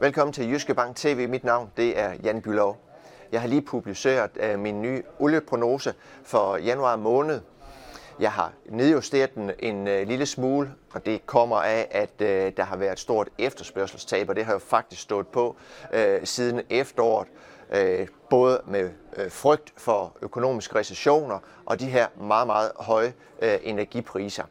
Velkommen til Jyske Bank TV. Mit navn det er Jan Bylov. Jeg har lige publiceret uh, min nye olieprognose for januar måned. Jeg har nedjusteret den en uh, lille smule, og det kommer af, at øh, der har været et stort efterspørgselstab, og det har jo faktisk stået på øh, siden efteråret. Øh, både med øh, frygt for økonomiske recessioner og de her meget, meget høje øh, energipriser.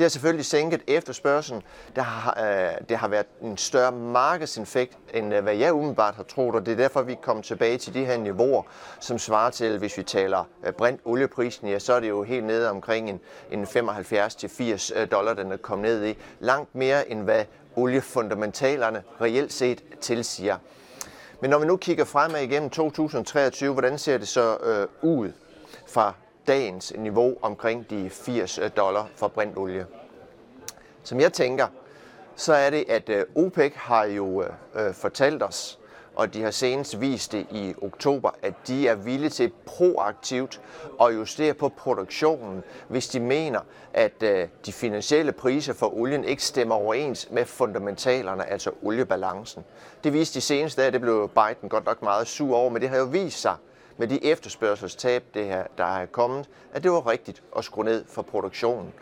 Det har selvfølgelig sænket efterspørgselen. Der har, øh, det har været en større markedseffekt, end øh, hvad jeg umiddelbart har troet, og det er derfor, vi kommer tilbage til de her niveauer, som svarer til, hvis vi taler øh, brint olieprisen, ja, så er det jo helt nede omkring en, en 75-80 øh, dollar, den er kommet ned i. Langt mere end hvad oliefundamentalerne reelt set tilsiger. Men når vi nu kigger fremad igennem 2023, hvordan ser det så øh, ud fra dagens niveau omkring de 80 øh, dollar for brintolie. Som jeg tænker, så er det, at øh, OPEC har jo øh, øh fortalt os, og de har senest vist det i oktober, at de er villige til proaktivt at justere på produktionen, hvis de mener, at øh, de finansielle priser for olien ikke stemmer overens med fundamentalerne, altså oliebalancen. Det viste de seneste af, det blev Biden godt nok meget sur over, men det har jo vist sig, med de efterspørgselstab, det her, der er kommet, at det var rigtigt at skrue ned for produktionen.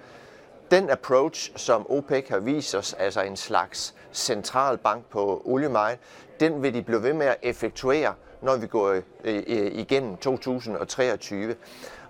Den approach, som OPEC har vist os, altså en slags centralbank på oliemarkedet, den vil de blive ved med at effektuere, når vi går øh, igennem 2023.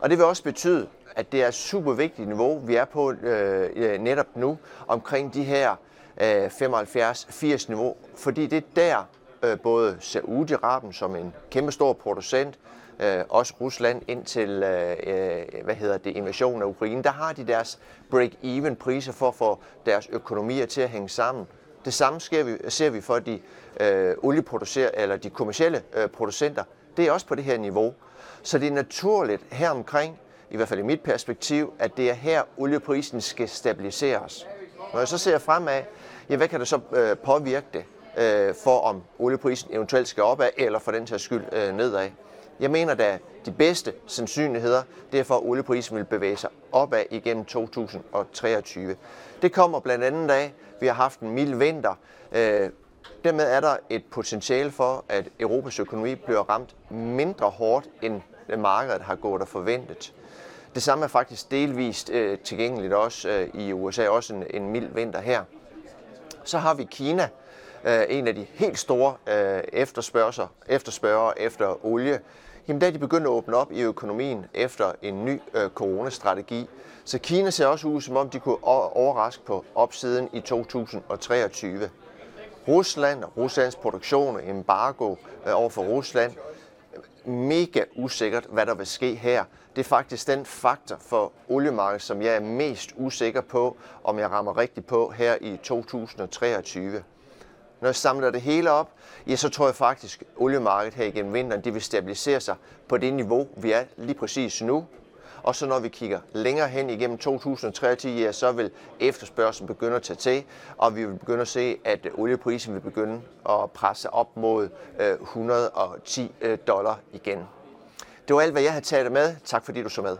Og det vil også betyde, at det er et super vigtigt niveau, vi er på øh, øh, netop nu, omkring de her øh, 75-80 niveau, fordi det er der, Øh, både Saudi-Arabien som en kæmpestor producent, øh, også Rusland indtil øh, øh, hvad hedder det, invasionen af Ukraine, der har de deres break-even priser for at få deres økonomier til at hænge sammen. Det samme sker vi, ser vi for de øh, olieproducerer eller de kommercielle øh, producenter. Det er også på det her niveau. Så det er naturligt her omkring, i hvert fald i mit perspektiv, at det er her olieprisen skal stabiliseres. Når jeg så ser fremad, ja, hvad kan det så øh, påvirke det? Øh, for om olieprisen eventuelt skal opad, eller for den til skyld øh, nedad. Jeg mener, da, de bedste sandsynligheder, det er for, at olieprisen vil bevæge sig opad igennem 2023. Det kommer blandt andet af, at vi har haft en mild vinter. Øh, dermed er der et potentiale for, at Europas økonomi bliver ramt mindre hårdt, end markedet har gået og forventet. Det samme er faktisk delvist øh, tilgængeligt også øh, i USA, også en, en mild vinter her. Så har vi Kina, øh, en af de helt store øh, efterspørger, efterspørger efter olie, jamen da de begyndte at åbne op i økonomien efter en ny øh, coronastrategi. Så Kina ser også ud, som om de kunne overraske på opsiden i 2023. Rusland og Ruslands produktion og embargo øh, over for Rusland, mega usikkert, hvad der vil ske her. Det er faktisk den faktor for oliemarkedet, som jeg er mest usikker på, om jeg rammer rigtigt på her i 2023. Når jeg samler det hele op, ja, så tror jeg faktisk, at oliemarkedet her igennem vinteren, det vil stabilisere sig på det niveau, vi er lige præcis nu. Og så når vi kigger længere hen igennem 2023, ja, så vil efterspørgselen begynde at tage til, og vi vil begynde at se, at olieprisen vil begynde at presse op mod øh, 110 øh, dollar igen. Det var alt, hvad jeg havde taget med. Tak fordi du så med.